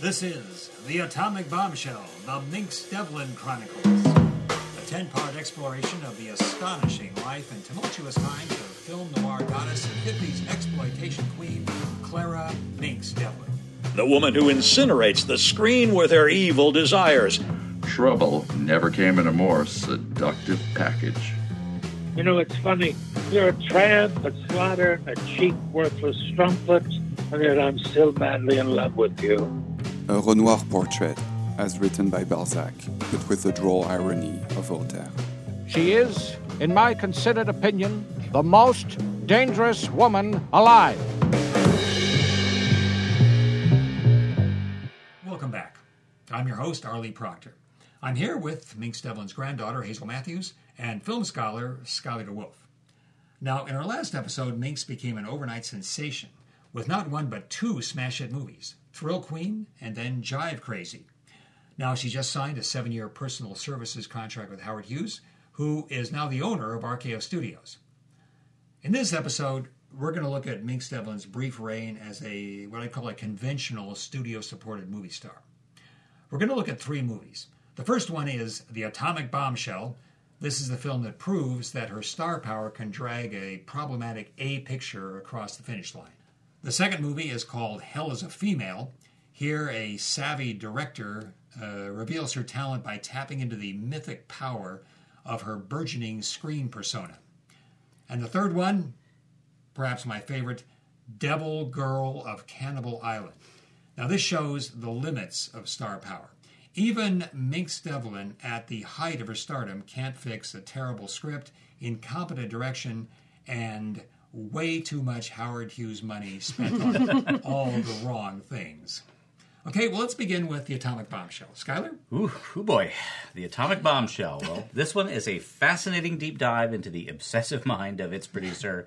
This is The Atomic Bombshell, The Minx Devlin Chronicles, a 10 part exploration of the astonishing life and tumultuous times of film noir goddess and 50s exploitation queen, Clara Minx Devlin. The woman who incinerates the screen with her evil desires. Trouble never came in a more seductive package. You know, it's funny. You're a tramp, a slatter, a cheap, worthless strumpet, and yet I'm still madly in love with you. A Renoir portrait, as written by Balzac, but with the droll irony of Voltaire. She is, in my considered opinion, the most dangerous woman alive. Welcome back. I'm your host, Arlie Proctor. I'm here with Minx Devlin's granddaughter, Hazel Matthews, and film scholar, Skylar DeWolf. Now, in our last episode, Minx became an overnight sensation with not one but two smash hit movies Thrill Queen and then Jive Crazy. Now, she just signed a seven year personal services contract with Howard Hughes, who is now the owner of RKO Studios. In this episode, we're going to look at Minx Devlin's brief reign as a what I call a conventional studio supported movie star. We're going to look at three movies. The first one is The Atomic Bombshell. This is the film that proves that her star power can drag a problematic A picture across the finish line. The second movie is called Hell is a Female. Here, a savvy director uh, reveals her talent by tapping into the mythic power of her burgeoning screen persona. And the third one, perhaps my favorite, Devil Girl of Cannibal Island. Now, this shows the limits of star power. Even Minx Devlin, at the height of her stardom, can't fix a terrible script, incompetent direction, and way too much Howard Hughes money spent on all the wrong things. Okay, well, let's begin with the atomic bombshell. Skylar? Ooh, ooh boy, the atomic bombshell. Well, this one is a fascinating deep dive into the obsessive mind of its producer,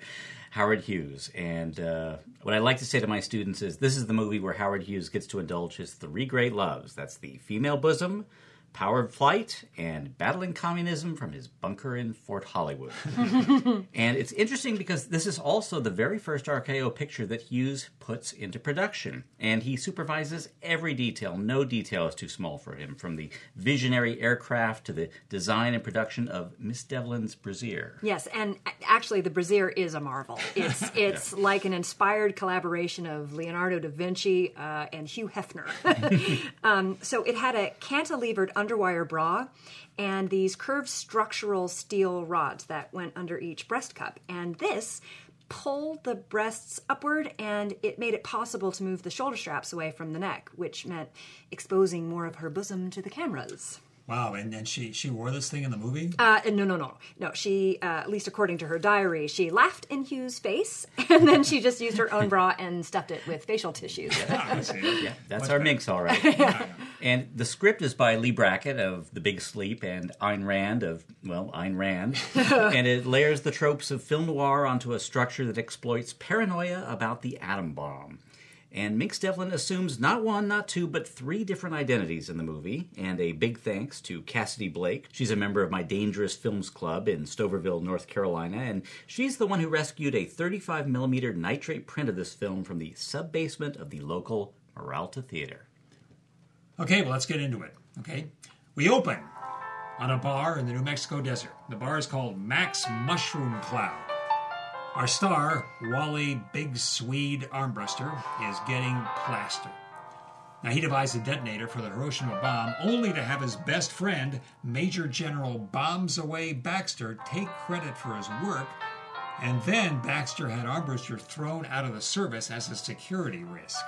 Howard Hughes. And uh, what I like to say to my students is this is the movie where Howard Hughes gets to indulge his three great loves that's the female bosom, power of flight, and battling communism from his bunker in Fort Hollywood. and it's interesting because this is also the very first RKO picture that Hughes puts into production. And he supervises every detail. No detail is too small for him, from the visionary aircraft to the design and production of Miss Devlin's brassiere. Yes, and actually, the brassiere is a marvel. It's it's yeah. like an inspired collaboration of Leonardo da Vinci uh, and Hugh Hefner. um, so it had a cantilevered underwire bra and these curved structural steel rods that went under each breast cup. And this pulled the breasts upward and it made it possible to move the shoulder straps away from the neck, which meant exposing more of her bosom to the cameras. Wow, and, and she she wore this thing in the movie? Uh, no, no, no, no. She, uh, at least according to her diary, she laughed in Hughes' face, and then she just used her own bra and stuffed it with facial tissues. yeah, yeah, that's Much our Minx, all right. yeah. And the script is by Leigh Brackett of The Big Sleep and Ayn Rand of well, Ayn Rand, and it layers the tropes of film noir onto a structure that exploits paranoia about the atom bomb. And Minx Devlin assumes not one, not two, but three different identities in the movie. And a big thanks to Cassidy Blake. She's a member of my Dangerous Films Club in Stoverville, North Carolina, and she's the one who rescued a 35 millimeter nitrate print of this film from the sub basement of the local Peralta Theater. Okay, well, let's get into it. Okay, we open on a bar in the New Mexico desert. The bar is called Max Mushroom Cloud. Our star, Wally Big Swede Armbruster, is getting plastered. Now, he devised a detonator for the Hiroshima bomb only to have his best friend, Major General Bombs Away Baxter, take credit for his work, and then Baxter had Armbruster thrown out of the service as a security risk.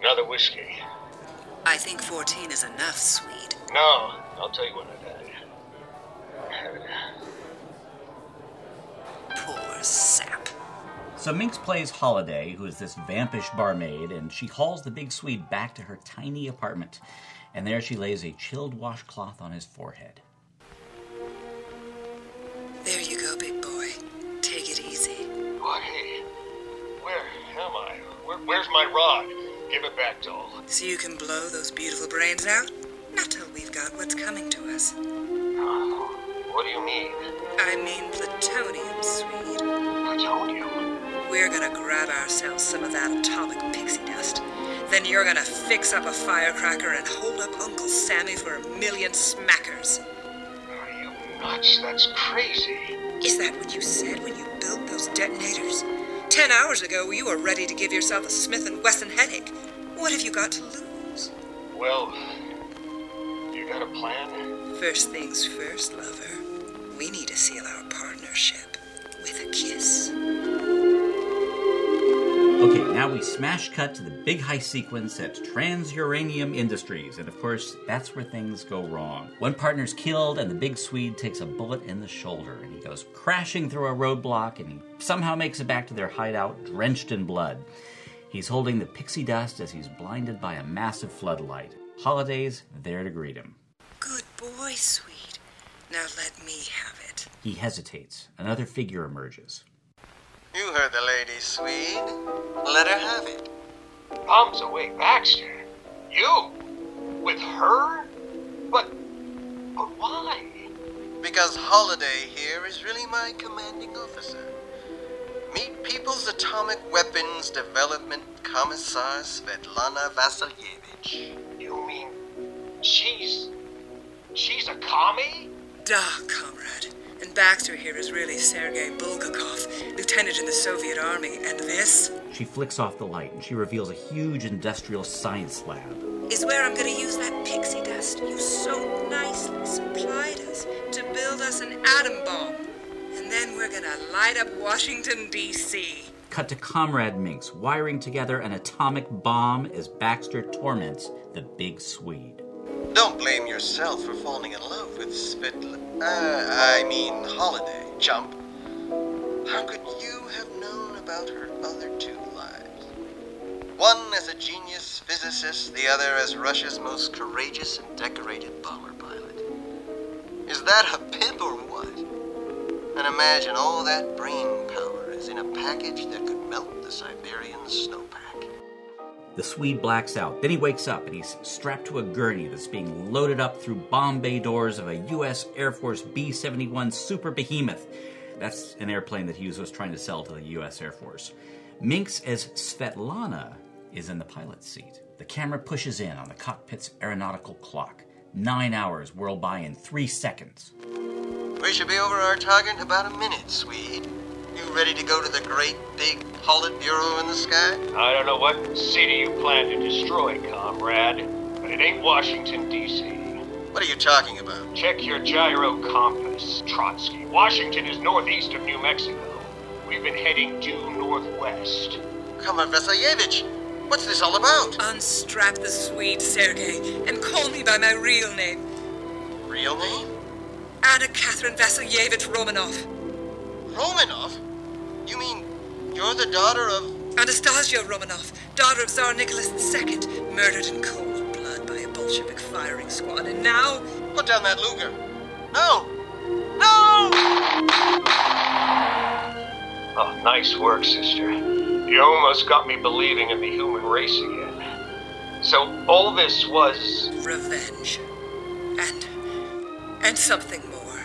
Another whiskey. I think 14 is enough, Swede. No, I'll tell you what I've had it. Poor sap. So Minx plays Holiday, who is this vampish barmaid, and she hauls the big Swede back to her tiny apartment. And there she lays a chilled washcloth on his forehead. There you go, big boy. Take it easy. Why, where am I? Where, where's my rod? Give it back, doll. So you can blow those beautiful brains out? Not till we've got what's coming to us. Ah, what do you mean? I mean plutonium, Swede. Plutonium? We're gonna grab ourselves some of that atomic pixie dust. Then you're gonna fix up a firecracker and hold up Uncle Sammy for a million smackers. Are you nuts? That's crazy. Is that what you said when you built those detonators? Ten hours ago, you were ready to give yourself a Smith and Wesson headache. What have you got to lose? Well, you got a plan? First things first, lover. We need to seal our partnership with a kiss. Okay, now we smash cut to the big high sequence at Transuranium Industries, and of course, that's where things go wrong. One partner's killed, and the big Swede takes a bullet in the shoulder, and he goes crashing through a roadblock, and he somehow makes it back to their hideout drenched in blood. He's holding the pixie dust as he's blinded by a massive floodlight. Holiday's there to greet him. Good boy, Swede. Now let me have it. He hesitates. Another figure emerges. You heard the lady, Swede. Let her have it. Bombs away, Baxter. You? With her? But. But why? Because Holiday here is really my commanding officer. Meet People's Atomic Weapons Development Commissar Svetlana Vasilyevich. You mean. She's. She's a commie? Duh, comrade. And Baxter here is really Sergei Bulgakov, lieutenant in the Soviet Army. And this She flicks off the light and she reveals a huge industrial science lab. is where I'm going to use that pixie dust you so nicely supplied us to build us an atom bomb. And then we're going to light up Washington, D.C. Cut to Comrade Minx wiring together an atomic bomb as Baxter torments the big Swede. Don't blame yourself for falling in love with Svetla. Uh, I mean, Holiday, chump. How could you have known about her other two lives? One as a genius physicist, the other as Russia's most courageous and decorated bomber pilot. Is that a pimp or what? And imagine all that brain power is in a package that could melt the Siberian snowpack. The Swede blacks out. Then he wakes up and he's strapped to a gurney that's being loaded up through bomb bay doors of a U.S. Air Force B 71 Super Behemoth. That's an airplane that Hughes was trying to sell to the U.S. Air Force. Minx as Svetlana is in the pilot's seat. The camera pushes in on the cockpit's aeronautical clock. Nine hours whirl by in three seconds. We should be over our target in about a minute, Swede. You ready to go to the great big Politburo in the sky? I don't know what city you plan to destroy, comrade, but it ain't Washington, D.C. What are you talking about? Check your gyro compass, Trotsky. Washington is northeast of New Mexico. We've been heading due northwest. Comrade Vasilyevich, what's this all about? Unstrap the Swede, Sergei, and call me by my real name. Real name? Anna Catherine Vasilyevich Romanov. Romanov? You mean you're the daughter of. Anastasia Romanov, daughter of Tsar Nicholas II, murdered in cold blood by a Bolshevik firing squad, and now. Put down that Luger. No! No! Oh, nice work, sister. You almost got me believing in the human race again. So all this was, Revenge. And. and something more.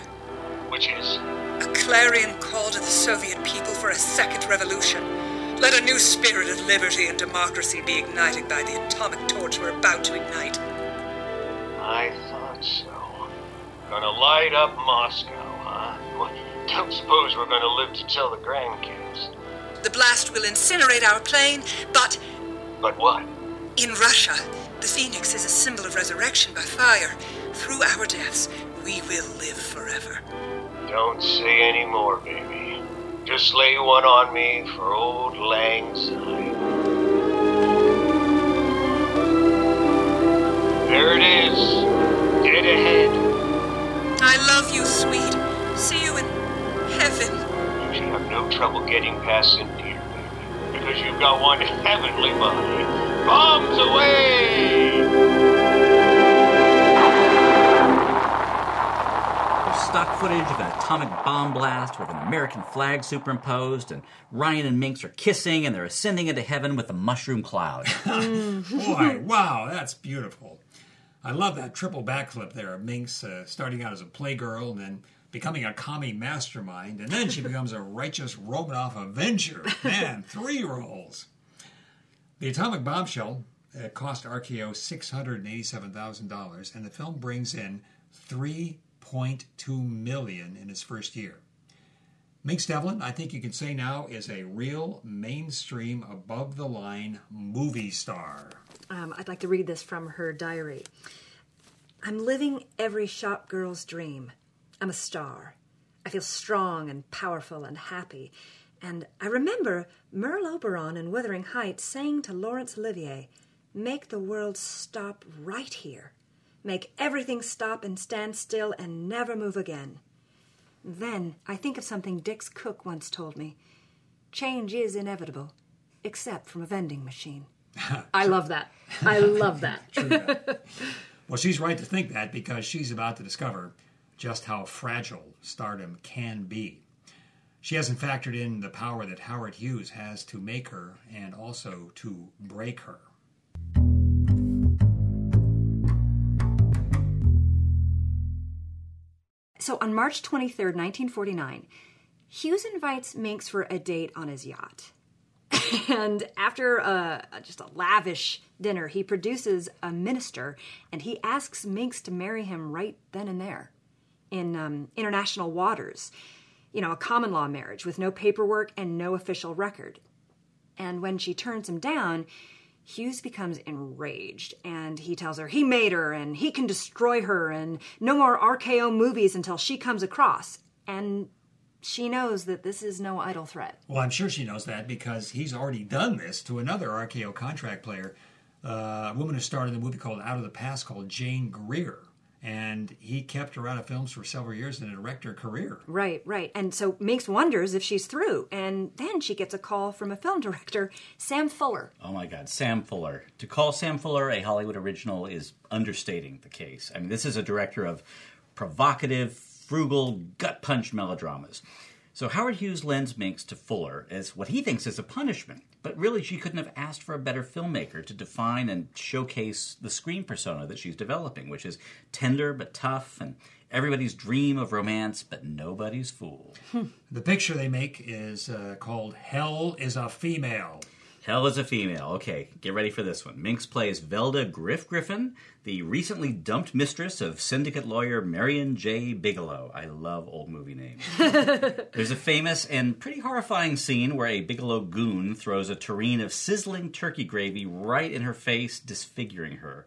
which is, A clarion call to the Soviet people for a second revolution. Let a new spirit of liberty and democracy be ignited by the atomic torch we're about to ignite. I thought so. Gonna light up Moscow, huh? Well, don't suppose we're gonna live to tell the grandkids. The blast will incinerate our plane, but But what? in Russia, the phoenix is a symbol of resurrection by fire. Through our deaths, we will live forever. Don't say any more, baby. Just lay one on me for old Lang Syne. There it is. Dead ahead. I love you, sweet. See you in heaven. You should have no trouble getting past St. Peter, baby. Because you've got one heavenly body. Bombs away! Stock footage of an atomic bomb blast with an American flag superimposed, and Ryan and Minx are kissing and they're ascending into heaven with a mushroom cloud. Boy, wow, that's beautiful. I love that triple backflip there of Minx uh, starting out as a playgirl and then becoming a commie mastermind, and then she becomes a righteous Romanoff Avenger. Man, three roles. The Atomic Bombshell uh, cost RKO $687,000, and the film brings in $3.2 million in its first year. Minx Devlin, I think you can say now, is a real mainstream, above the line movie star. Um, I'd like to read this from her diary. I'm living every shop girl's dream. I'm a star. I feel strong and powerful and happy. And I remember Merle Oberon in Wuthering Heights saying to Laurence Olivier, Make the world stop right here. Make everything stop and stand still and never move again. Then I think of something Dix Cook once told me change is inevitable, except from a vending machine. I love that. I love that. Well, she's right to think that because she's about to discover just how fragile stardom can be. She hasn't factored in the power that Howard Hughes has to make her and also to break her. So on March 23rd, 1949, Hughes invites Minx for a date on his yacht. and after a, just a lavish dinner, he produces a minister and he asks Minx to marry him right then and there in um, international waters. You know, a common law marriage with no paperwork and no official record. And when she turns him down, Hughes becomes enraged and he tells her he made her and he can destroy her and no more RKO movies until she comes across. And she knows that this is no idle threat. Well, I'm sure she knows that because he's already done this to another RKO contract player, uh, a woman who starred in a movie called Out of the Past called Jane Greer. And he kept her out of films for several years in a director career. Right, right. And so Minx wonders if she's through. And then she gets a call from a film director, Sam Fuller. Oh my God, Sam Fuller. To call Sam Fuller a Hollywood original is understating the case. I mean, this is a director of provocative, frugal, gut punch melodramas. So Howard Hughes lends Minx to Fuller as what he thinks is a punishment. But really, she couldn't have asked for a better filmmaker to define and showcase the screen persona that she's developing, which is tender but tough and everybody's dream of romance, but nobody's fool. The picture they make is uh, called Hell is a Female. Hell is a female. Okay, get ready for this one. Minx plays Velda Griff Griffin, the recently dumped mistress of syndicate lawyer Marion J. Bigelow. I love old movie names. There's a famous and pretty horrifying scene where a Bigelow goon throws a tureen of sizzling turkey gravy right in her face, disfiguring her.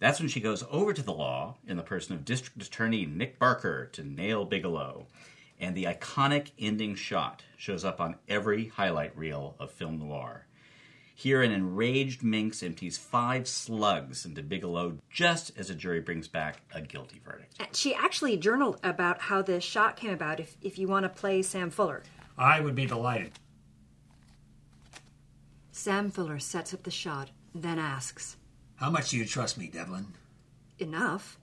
That's when she goes over to the law in the person of District Attorney Nick Barker to nail Bigelow. And the iconic ending shot shows up on every highlight reel of film noir. Here, an enraged Minx empties five slugs into Bigelow just as a jury brings back a guilty verdict. She actually journaled about how the shot came about if, if you want to play Sam Fuller. I would be delighted. Sam Fuller sets up the shot, then asks, How much do you trust me, Devlin? Enough.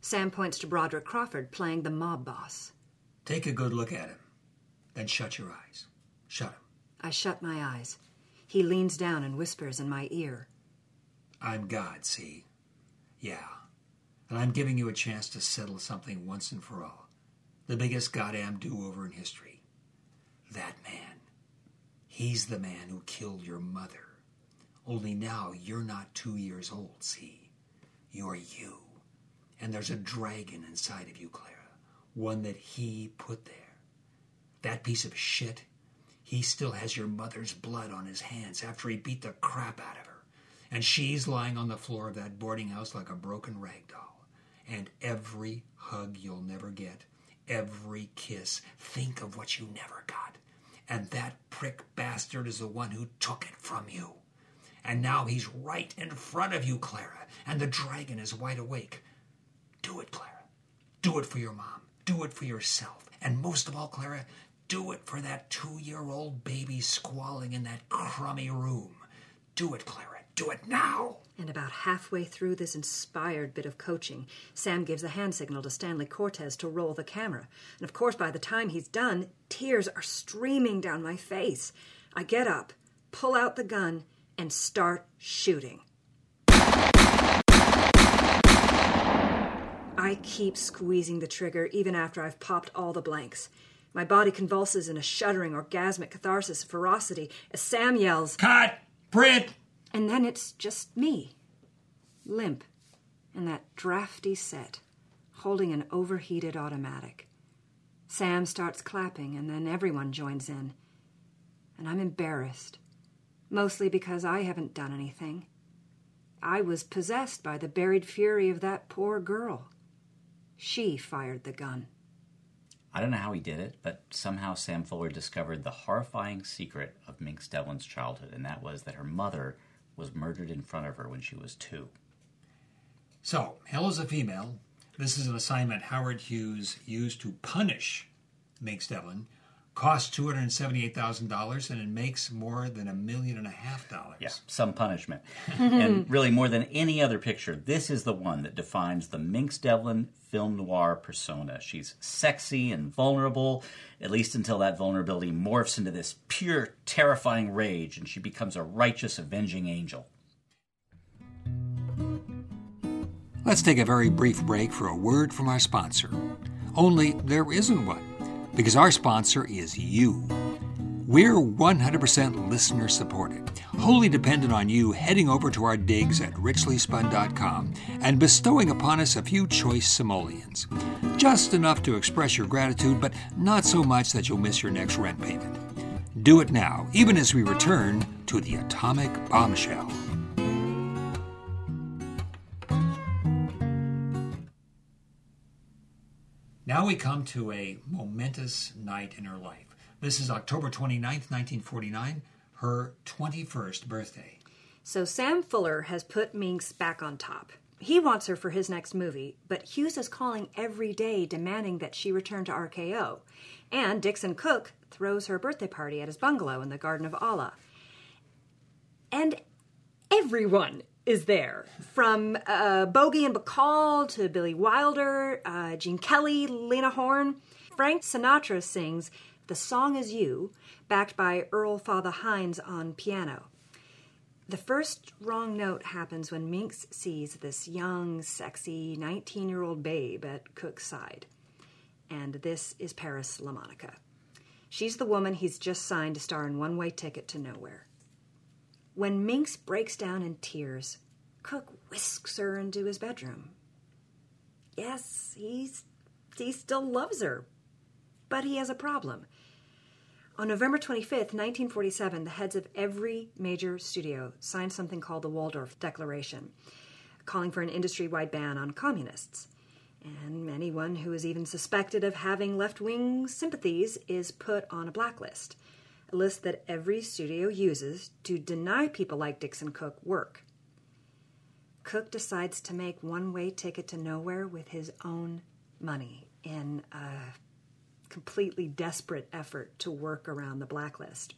Sam points to Broderick Crawford playing the mob boss. Take a good look at him. Then shut your eyes. Shut them. I shut my eyes. He leans down and whispers in my ear. I'm God, see? Yeah. And I'm giving you a chance to settle something once and for all. The biggest goddamn do over in history. That man. He's the man who killed your mother. Only now you're not two years old, see? You're you. And there's a dragon inside of you, Clara. One that he put there. That piece of shit he still has your mother's blood on his hands after he beat the crap out of her. And she's lying on the floor of that boarding house like a broken rag doll. And every hug you'll never get, every kiss, think of what you never got. And that prick bastard is the one who took it from you. And now he's right in front of you, Clara, and the dragon is wide awake. Do it, Clara. Do it for your mom. Do it for yourself. And most of all, Clara, do it for that two year old baby squalling in that crummy room. Do it, Clara. Do it now. And about halfway through this inspired bit of coaching, Sam gives a hand signal to Stanley Cortez to roll the camera. And of course, by the time he's done, tears are streaming down my face. I get up, pull out the gun, and start shooting. I keep squeezing the trigger even after I've popped all the blanks. My body convulses in a shuddering, orgasmic catharsis of ferocity as Sam yells, Cut! Print! And then it's just me, limp, in that drafty set, holding an overheated automatic. Sam starts clapping, and then everyone joins in. And I'm embarrassed, mostly because I haven't done anything. I was possessed by the buried fury of that poor girl. She fired the gun. I don't know how he did it, but somehow Sam Fuller discovered the horrifying secret of Minx Devlin's childhood, and that was that her mother was murdered in front of her when she was two. So, Hell is a female. This is an assignment Howard Hughes used to punish Minx Devlin. Costs two hundred seventy-eight thousand dollars, and it makes more than a million and a half dollars. Yeah, some punishment. and really, more than any other picture, this is the one that defines the Minx Devlin film noir persona. She's sexy and vulnerable, at least until that vulnerability morphs into this pure, terrifying rage, and she becomes a righteous, avenging angel. Let's take a very brief break for a word from our sponsor. Only there isn't one, because our sponsor is you. We're 100% listener supported, wholly dependent on you heading over to our digs at richlyspun.com and bestowing upon us a few choice simoleons. Just enough to express your gratitude, but not so much that you'll miss your next rent payment. Do it now, even as we return to the atomic bombshell. Now we come to a momentous night in her life. This is October 29th, 1949, her 21st birthday. So Sam Fuller has put Minx back on top. He wants her for his next movie, but Hughes is calling every day demanding that she return to RKO. And Dixon Cook throws her birthday party at his bungalow in the Garden of Allah. And everyone is there from uh, Bogey and Bacall to Billy Wilder, uh, Gene Kelly, Lena Horne. Frank Sinatra sings The Song Is You, backed by Earl Father Hines on piano. The first wrong note happens when Minx sees this young, sexy 19 year old babe at Cook's side. And this is Paris LaMonica. She's the woman he's just signed to star in One Way Ticket to Nowhere. When Minx breaks down in tears, Cook whisks her into his bedroom. Yes, he's, he still loves her, but he has a problem. On November 25th, 1947, the heads of every major studio signed something called the Waldorf Declaration, calling for an industry wide ban on communists. And anyone who is even suspected of having left wing sympathies is put on a blacklist list that every studio uses to deny people like Dixon Cook work. Cook decides to make one way ticket to nowhere with his own money in a completely desperate effort to work around the blacklist.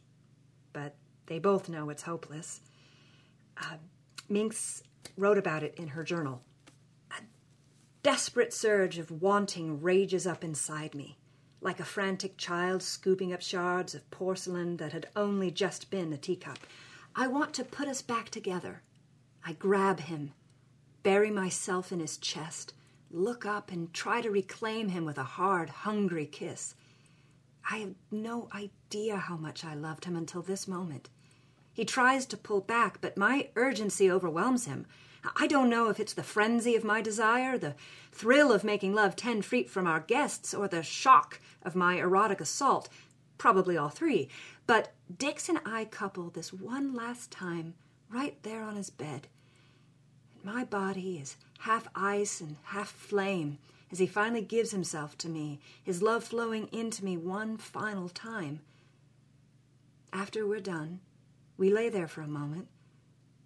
But they both know it's hopeless. Uh, Minx wrote about it in her journal. A desperate surge of wanting rages up inside me like a frantic child scooping up shards of porcelain that had only just been a teacup. I want to put us back together. I grab him, bury myself in his chest, look up and try to reclaim him with a hard, hungry kiss. I have no idea how much I loved him until this moment. He tries to pull back, but my urgency overwhelms him. I don't know if it's the frenzy of my desire, the thrill of making love ten feet from our guests, or the shock of my erotic assault. Probably all three. But Dix and I couple this one last time right there on his bed. My body is half ice and half flame as he finally gives himself to me, his love flowing into me one final time. After we're done, we lay there for a moment,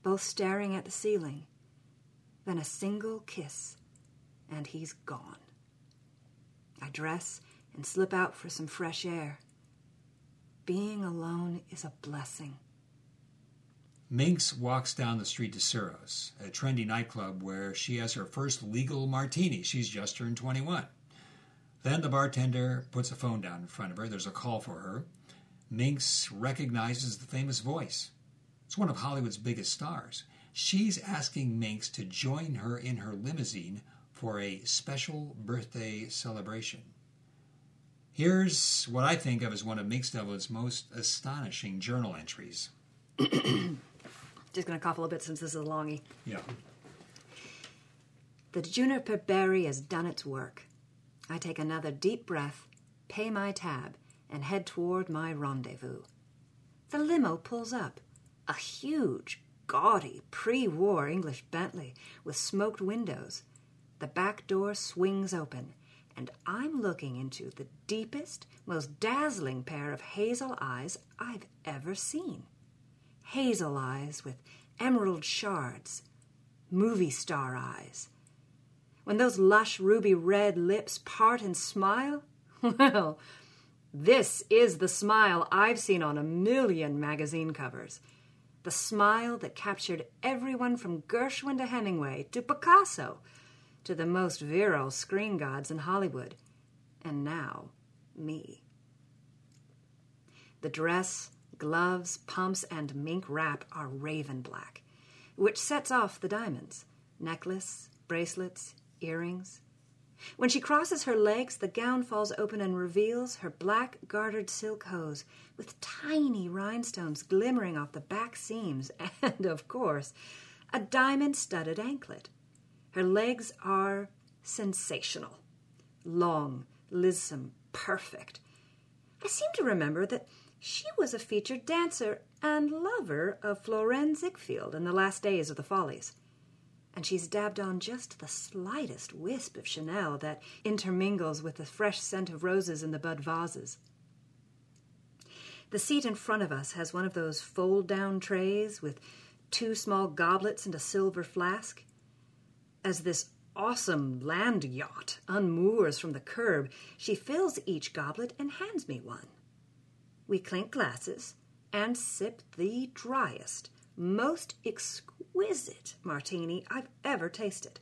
both staring at the ceiling. Then a single kiss, and he's gone. I dress and slip out for some fresh air. Being alone is a blessing. Minx walks down the street to Ciro's, a trendy nightclub where she has her first legal martini. She's just turned 21. Then the bartender puts a phone down in front of her. There's a call for her. Minx recognizes the famous voice. It's one of Hollywood's biggest stars. She's asking Minx to join her in her limousine for a special birthday celebration. Here's what I think of as one of Minx Devlin's most astonishing journal entries. Just going to cough a little bit since this is a longie. Yeah. The juniper berry has done its work. I take another deep breath, pay my tab, and head toward my rendezvous. The limo pulls up. A huge, gaudy, pre war English Bentley with smoked windows. The back door swings open, and I'm looking into the deepest, most dazzling pair of hazel eyes I've ever seen. Hazel eyes with emerald shards, movie star eyes. When those lush ruby red lips part and smile, well, this is the smile I've seen on a million magazine covers. The smile that captured everyone from Gershwin to Hemingway to Picasso to the most virile screen gods in Hollywood. And now, me. The dress, gloves, pumps, and mink wrap are raven black, which sets off the diamonds necklace, bracelets, earrings. When she crosses her legs, the gown falls open and reveals her black gartered silk hose with tiny rhinestones glimmering off the back seams, and, of course, a diamond studded anklet. Her legs are sensational. Long, lissom, perfect. I seem to remember that she was a featured dancer and lover of Florenz Ziegfeld in the last days of the Follies. And she's dabbed on just the slightest wisp of Chanel that intermingles with the fresh scent of roses in the bud vases. The seat in front of us has one of those fold down trays with two small goblets and a silver flask. As this awesome land yacht unmoors from the curb, she fills each goblet and hands me one. We clink glasses and sip the driest, most exquisite martini I've ever tasted.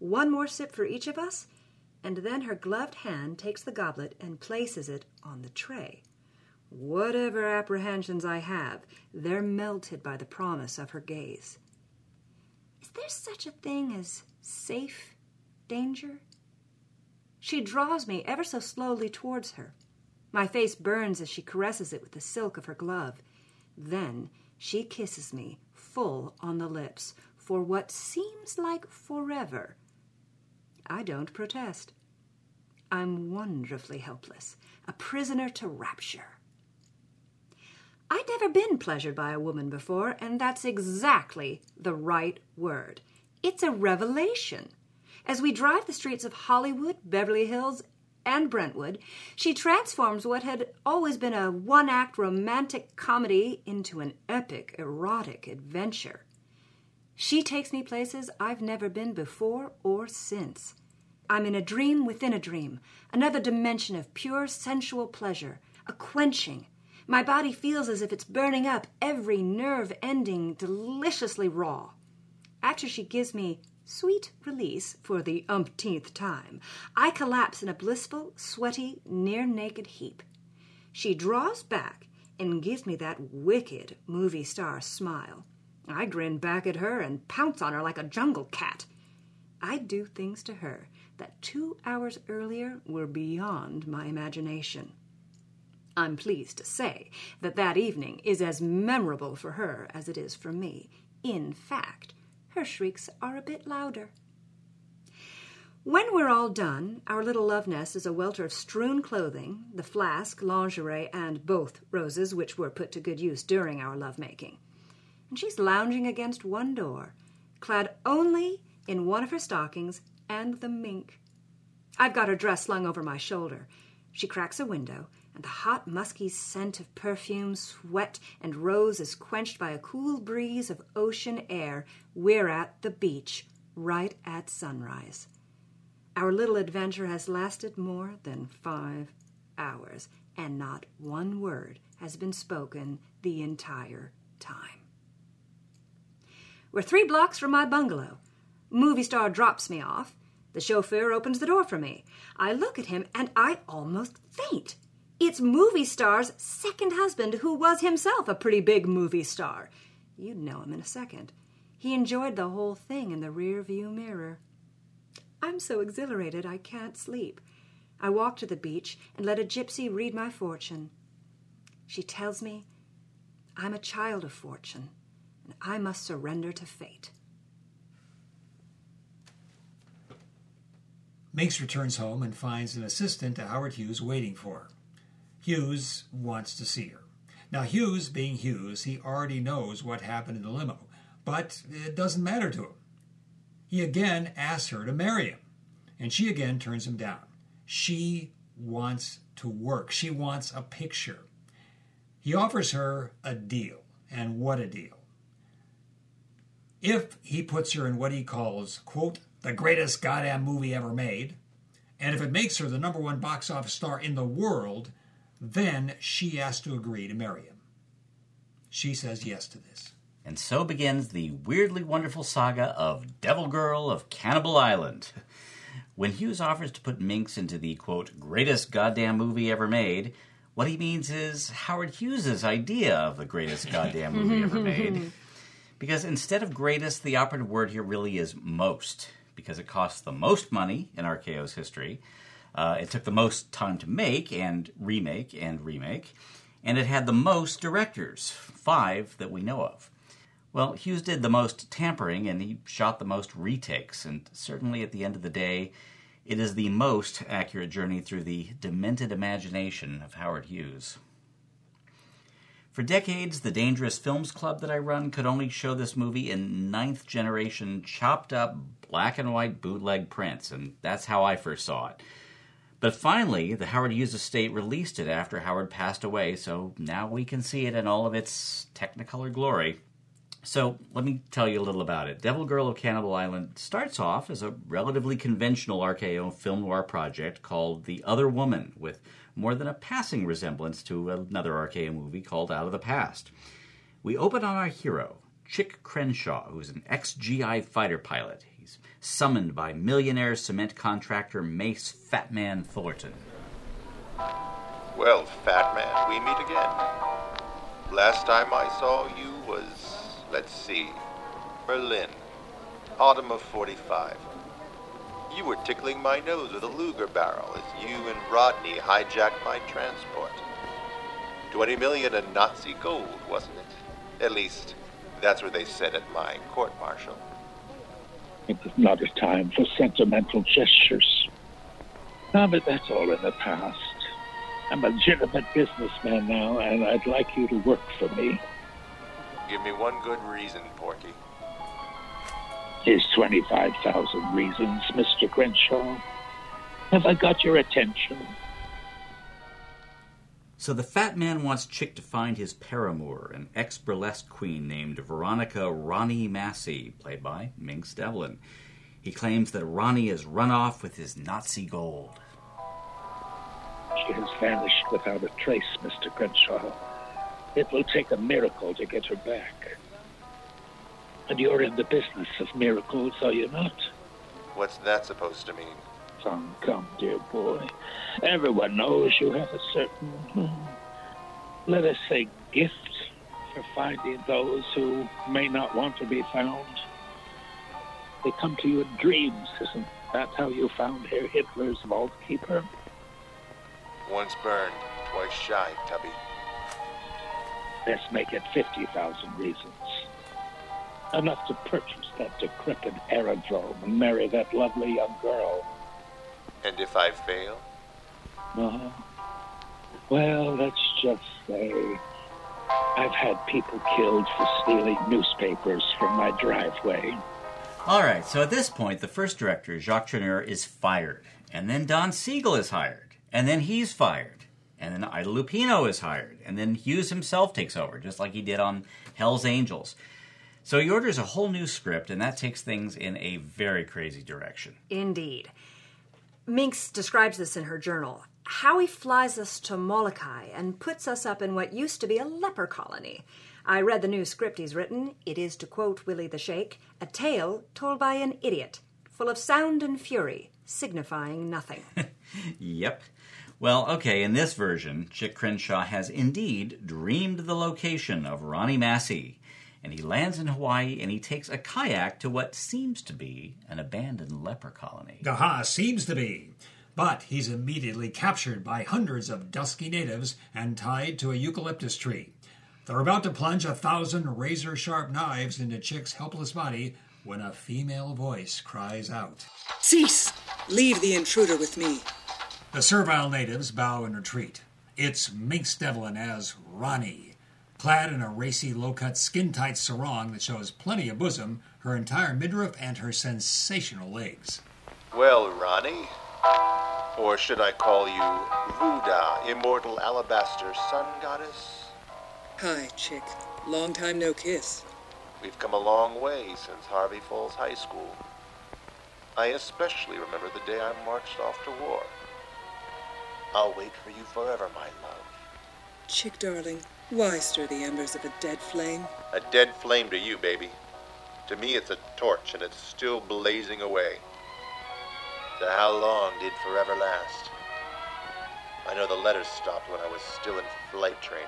One more sip for each of us, and then her gloved hand takes the goblet and places it on the tray. Whatever apprehensions I have, they're melted by the promise of her gaze. Is there such a thing as safe danger? She draws me ever so slowly towards her. My face burns as she caresses it with the silk of her glove. Then she kisses me full on the lips for what seems like forever. I don't protest. I'm wonderfully helpless, a prisoner to rapture. I'd never been pleasured by a woman before, and that's exactly the right word. It's a revelation. As we drive the streets of Hollywood, Beverly Hills, and Brentwood, she transforms what had always been a one act romantic comedy into an epic erotic adventure. She takes me places I've never been before or since. I'm in a dream within a dream, another dimension of pure sensual pleasure, a quenching. My body feels as if it's burning up, every nerve ending deliciously raw. After she gives me sweet release for the umpteenth time, I collapse in a blissful, sweaty, near naked heap. She draws back and gives me that wicked movie star smile. I grin back at her and pounce on her like a jungle cat. I do things to her that two hours earlier were beyond my imagination. I'm pleased to say that that evening is as memorable for her as it is for me. In fact, her shrieks are a bit louder. When we're all done, our little love nest is a welter of strewn clothing, the flask, lingerie, and both roses, which were put to good use during our lovemaking. And she's lounging against one door, clad only in one of her stockings and the mink. I've got her dress slung over my shoulder. She cracks a window, and the hot, musky scent of perfume, sweat, and rose is quenched by a cool breeze of ocean air. We're at the beach, right at sunrise. Our little adventure has lasted more than five hours, and not one word has been spoken the entire time. We're three blocks from my bungalow. Movie star drops me off. The chauffeur opens the door for me. I look at him and I almost faint. It's movie star's second husband, who was himself a pretty big movie star. You'd know him in a second. He enjoyed the whole thing in the rear view mirror. I'm so exhilarated I can't sleep. I walk to the beach and let a gypsy read my fortune. She tells me I'm a child of fortune and I must surrender to fate. Minx returns home and finds an assistant to Howard Hughes waiting for her. Hughes wants to see her. Now, Hughes, being Hughes, he already knows what happened in the limo, but it doesn't matter to him. He again asks her to marry him, and she again turns him down. She wants to work, she wants a picture. He offers her a deal, and what a deal. If he puts her in what he calls, quote, the greatest goddamn movie ever made, and if it makes her the number one box office star in the world, then she has to agree to marry him. She says yes to this. And so begins the weirdly wonderful saga of Devil Girl of Cannibal Island. When Hughes offers to put Minx into the quote greatest goddamn movie ever made, what he means is Howard Hughes's idea of the greatest goddamn movie ever made. Because instead of greatest, the operative word here really is most, because it costs the most money in RKO's history. Uh, it took the most time to make and remake and remake, and it had the most directors, five that we know of. Well, Hughes did the most tampering and he shot the most retakes, and certainly at the end of the day, it is the most accurate journey through the demented imagination of Howard Hughes. For decades, the Dangerous Films Club that I run could only show this movie in ninth generation, chopped up black and white bootleg prints, and that's how I first saw it. But finally, the Howard Hughes estate released it after Howard passed away, so now we can see it in all of its Technicolor glory. So let me tell you a little about it. Devil Girl of Cannibal Island starts off as a relatively conventional RKO film noir project called The Other Woman, with more than a passing resemblance to another RKO movie called Out of the Past. We open on our hero, Chick Crenshaw, who's an ex GI fighter pilot. He's summoned by millionaire cement contractor Mace Fatman Thornton. Well, Fatman, we meet again. Last time I saw you was, let's see, Berlin, autumn of 45. You were tickling my nose with a Luger barrel as you and Rodney hijacked my transport. 20 million in Nazi gold, wasn't it? At least, that's what they said at my court martial. It was not a time for sentimental gestures. Now, but that's all in the past. I'm a legitimate businessman now, and I'd like you to work for me. Give me one good reason, Porky. Here's 25,000 reasons, Mr. Crenshaw. Have I got your attention? So the fat man wants Chick to find his paramour, an ex burlesque queen named Veronica Ronnie Massey, played by Minx Devlin. He claims that Ronnie has run off with his Nazi gold. She has vanished without a trace, Mr. Crenshaw. It will take a miracle to get her back. And you're in the business of miracles, are you not? What's that supposed to mean? Come, come, dear boy. Everyone knows you have a certain, hmm, let us say, gift for finding those who may not want to be found. They come to you in dreams, isn't that how you found Herr Hitler's vault keeper? Once burned, twice shy, Tubby. Let's make it 50,000 reasons. Enough to purchase that decrepit aerodrome and marry that lovely young girl. And if I fail? Uh, well, let's just say I've had people killed for stealing newspapers from my driveway. All right, so at this point, the first director, Jacques Tourneur, is fired. And then Don Siegel is hired. And then he's fired. And then Ida Lupino is hired. And then Hughes himself takes over, just like he did on Hell's Angels. So he orders a whole new script, and that takes things in a very crazy direction. Indeed. Minx describes this in her journal. How he flies us to Molokai and puts us up in what used to be a leper colony. I read the new script he's written. It is, to quote Willie the Shake, a tale told by an idiot, full of sound and fury, signifying nothing. Yep. Well, okay, in this version, Chick Crenshaw has indeed dreamed the location of Ronnie Massey. And he lands in Hawaii and he takes a kayak to what seems to be an abandoned leper colony. Gaha seems to be. But he's immediately captured by hundreds of dusky natives and tied to a eucalyptus tree. They're about to plunge a thousand razor sharp knives into Chick's helpless body when a female voice cries out. Cease! Leave the intruder with me. The servile natives bow and retreat. It's Minx Devlin as Ronnie, clad in a racy, low cut, skin tight sarong that shows plenty of bosom, her entire midriff, and her sensational legs. Well, Ronnie. Or should I call you Vuda, immortal alabaster sun goddess? Hi, chick. Long time no kiss. We've come a long way since Harvey Falls High School. I especially remember the day I marched off to war. I'll wait for you forever, my love. Chick, darling, why stir the embers of a dead flame? A dead flame to you, baby. To me, it's a torch, and it's still blazing away. So how long did forever last? I know the letters stopped when I was still in flight training.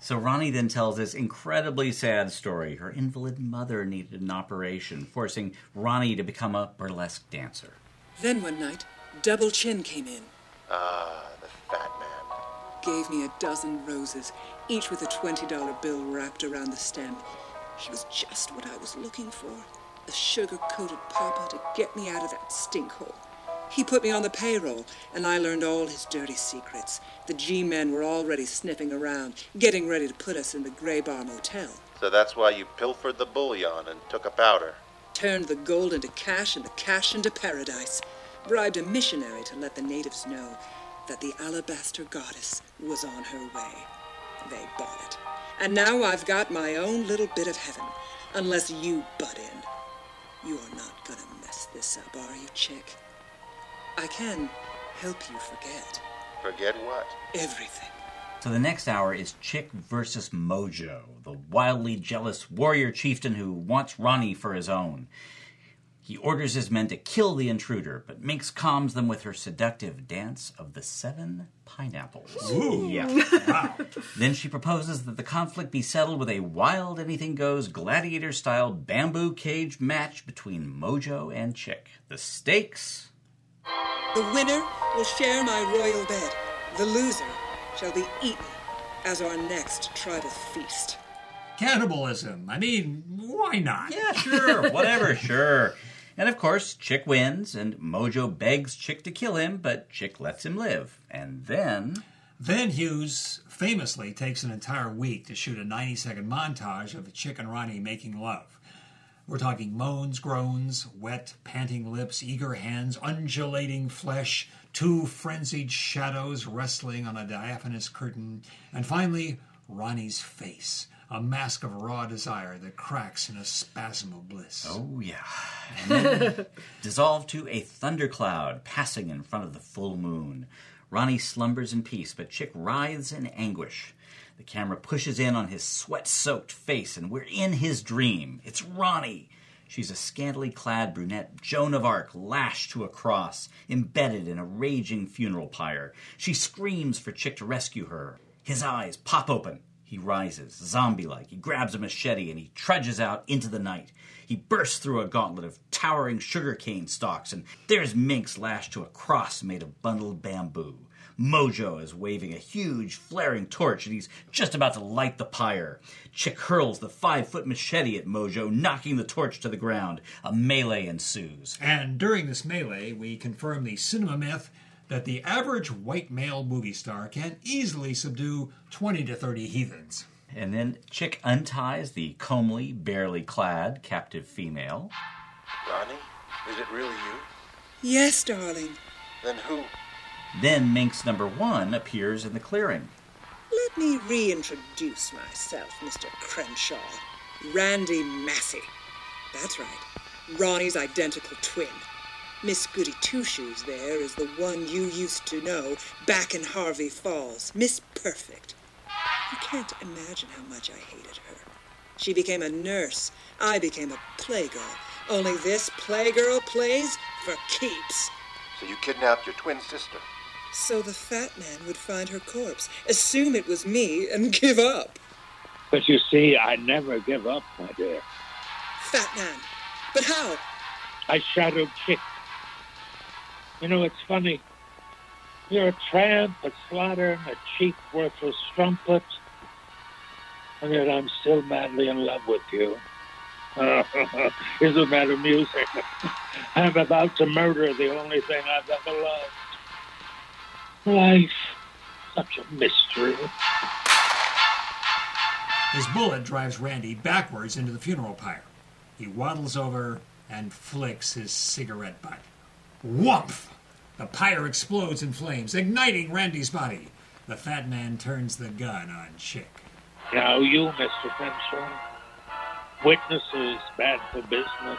So Ronnie then tells this incredibly sad story. Her invalid mother needed an operation, forcing Ronnie to become a burlesque dancer. Then one night, Double Chin came in. Ah, the fat man. Gave me a dozen roses, each with a $20 bill wrapped around the stem. He was just what I was looking for. A sugar coated papa to get me out of that stink hole. He put me on the payroll, and I learned all his dirty secrets. The G men were already sniffing around, getting ready to put us in the Grey Bar Motel. So that's why you pilfered the bullion and took a powder. Turned the gold into cash and the cash into paradise. Bribed a missionary to let the natives know that the alabaster goddess was on her way. They bought it. And now I've got my own little bit of heaven, unless you butt in. You are not gonna mess this up, are you, chick? I can help you forget Forget what? everything. So the next hour is Chick versus Mojo, the wildly jealous warrior chieftain who wants Ronnie for his own. He orders his men to kill the intruder, but Minx calms them with her seductive dance of the seven pineapples. Ooh. Yeah. Then she proposes that the conflict be settled with a wild anything goes gladiator style bamboo cage match between Mojo and Chick. The stakes The winner will share my royal bed. The loser shall be eaten as our next tribal feast. Cannibalism. I mean, why not? Yeah, sure, whatever, sure. And of course, Chick wins, and Mojo begs Chick to kill him, but Chick lets him live. And then. Then Hughes famously takes an entire week to shoot a 90 second montage of Chick and Ronnie making love. We're talking moans, groans, wet, panting lips, eager hands, undulating flesh, two frenzied shadows wrestling on a diaphanous curtain, and finally, Ronnie's face, a mask of raw desire that cracks in a spasm of bliss. Oh, yeah. And dissolve to a thundercloud passing in front of the full moon. Ronnie slumbers in peace, but Chick writhes in anguish. The camera pushes in on his sweat soaked face, and we're in his dream. It's Ronnie. She's a scantily clad brunette Joan of Arc lashed to a cross, embedded in a raging funeral pyre. She screams for Chick to rescue her. His eyes pop open. He rises, zombie like. He grabs a machete and he trudges out into the night. He bursts through a gauntlet of towering sugarcane stalks, and there's Minx lashed to a cross made of bundled bamboo. Mojo is waving a huge, flaring torch, and he's just about to light the pyre. Chick hurls the five foot machete at Mojo, knocking the torch to the ground. A melee ensues. And during this melee, we confirm the cinema myth that the average white male movie star can easily subdue 20 to 30 heathens. And then Chick unties the comely, barely clad captive female. Ronnie, is it really you? Yes, darling. Then who? Then Minx number one appears in the clearing. Let me reintroduce myself, Mr. Crenshaw. Randy Massey. That's right. Ronnie's identical twin. Miss Goody Two Shoes there is the one you used to know back in Harvey Falls. Miss Perfect. You can't imagine how much I hated her. She became a nurse. I became a playgirl. Only this playgirl plays for keeps. So you kidnapped your twin sister. So the fat man would find her corpse, assume it was me, and give up. But you see, I never give up, my dear. Fat man. But how? I shadowed Chick. You know, it's funny. You're a tramp, a slattern, a cheap, worthless strumpet. And yet I'm still madly in love with you. Isn't that amusing? I'm about to murder the only thing I've ever loved. Life, such a mystery. His bullet drives Randy backwards into the funeral pyre. He waddles over and flicks his cigarette butt. Whumph! The pyre explodes in flames, igniting Randy's body. The fat man turns the gun on Chick. Now you, Mr. Crenshaw. Witnesses bad for business.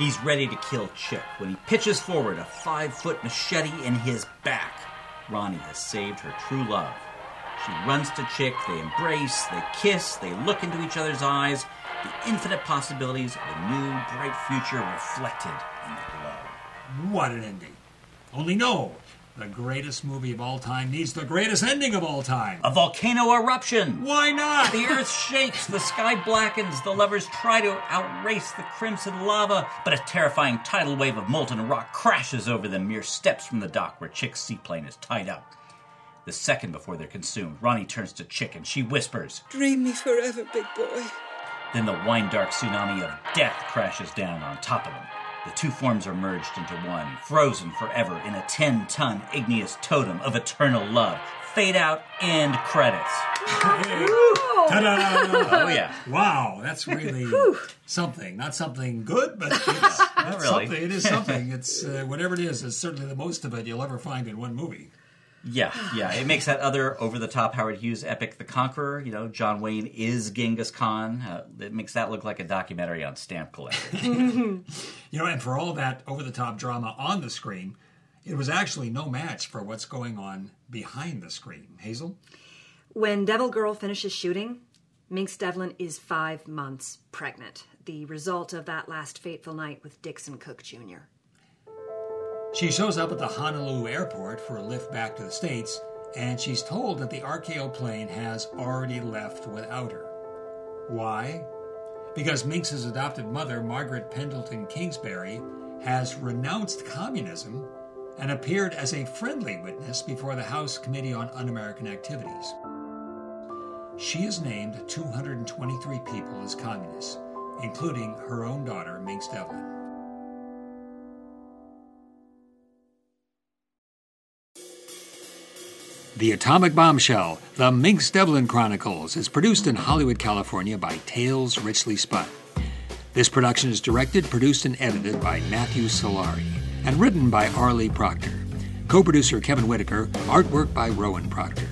He's ready to kill Chick when he pitches forward a five foot machete in his back. Ronnie has saved her true love. She runs to Chick, they embrace, they kiss, they look into each other's eyes, the infinite possibilities of a new, bright future reflected in the glow. What an ending. Only no, the greatest movie of all time needs the greatest ending of all time. A volcano eruption! Why not? The earth shakes, the sky blackens, the lovers try to outrace the crimson lava, but a terrifying tidal wave of molten rock crashes over them mere steps from the dock where Chick's seaplane is tied up. The second before they're consumed, Ronnie turns to Chick and she whispers, Dream me forever, big boy. Then the wine dark tsunami of death crashes down on top of them. The two forms are merged into one, frozen forever in a 10 ton igneous totem of eternal love. Fade out, end credits. Ta-da! Oh, yeah. Wow, that's really something. Not something good, but it's, it's really. something. It is something. It's uh, whatever it is. It's certainly the most of it you'll ever find in one movie. Yeah, yeah. It makes that other over the top Howard Hughes epic, The Conqueror. You know, John Wayne is Genghis Khan. Uh, it makes that look like a documentary on stamp collectors. You know, and for all that over the top drama on the screen, it was actually no match for what's going on behind the screen. Hazel? When Devil Girl finishes shooting, Minx Devlin is five months pregnant, the result of that last fateful night with Dixon Cook Jr. She shows up at the Honolulu airport for a lift back to the States, and she's told that the RKO plane has already left without her. Why? Because Minx's adopted mother, Margaret Pendleton Kingsbury, has renounced communism and appeared as a friendly witness before the House Committee on Un American Activities. She has named 223 people as communists, including her own daughter, Minx Devlin. The Atomic Bombshell, The Minx Devlin Chronicles, is produced in Hollywood, California by Tales Richly Spun. This production is directed, produced, and edited by Matthew Solari and written by Arlie Proctor. Co producer Kevin Whitaker, artwork by Rowan Proctor.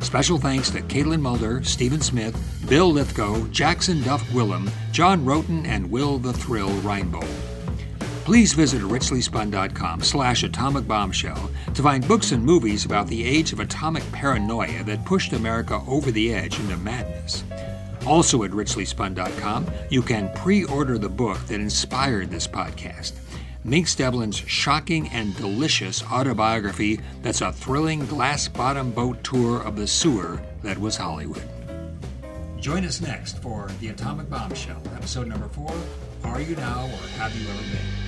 Special thanks to Caitlin Mulder, Stephen Smith, Bill Lithgow, Jackson Duff Willem, John Roten, and Will the Thrill Reinbold. Please visit richlyspun.com slash atomic bombshell to find books and movies about the age of atomic paranoia that pushed America over the edge into madness. Also at richlyspun.com, you can pre-order the book that inspired this podcast. Minx Devlin's shocking and delicious autobiography that's a thrilling glass bottom boat tour of the sewer that was Hollywood. Join us next for The Atomic Bombshell, episode number four Are You Now or Have You Ever Been?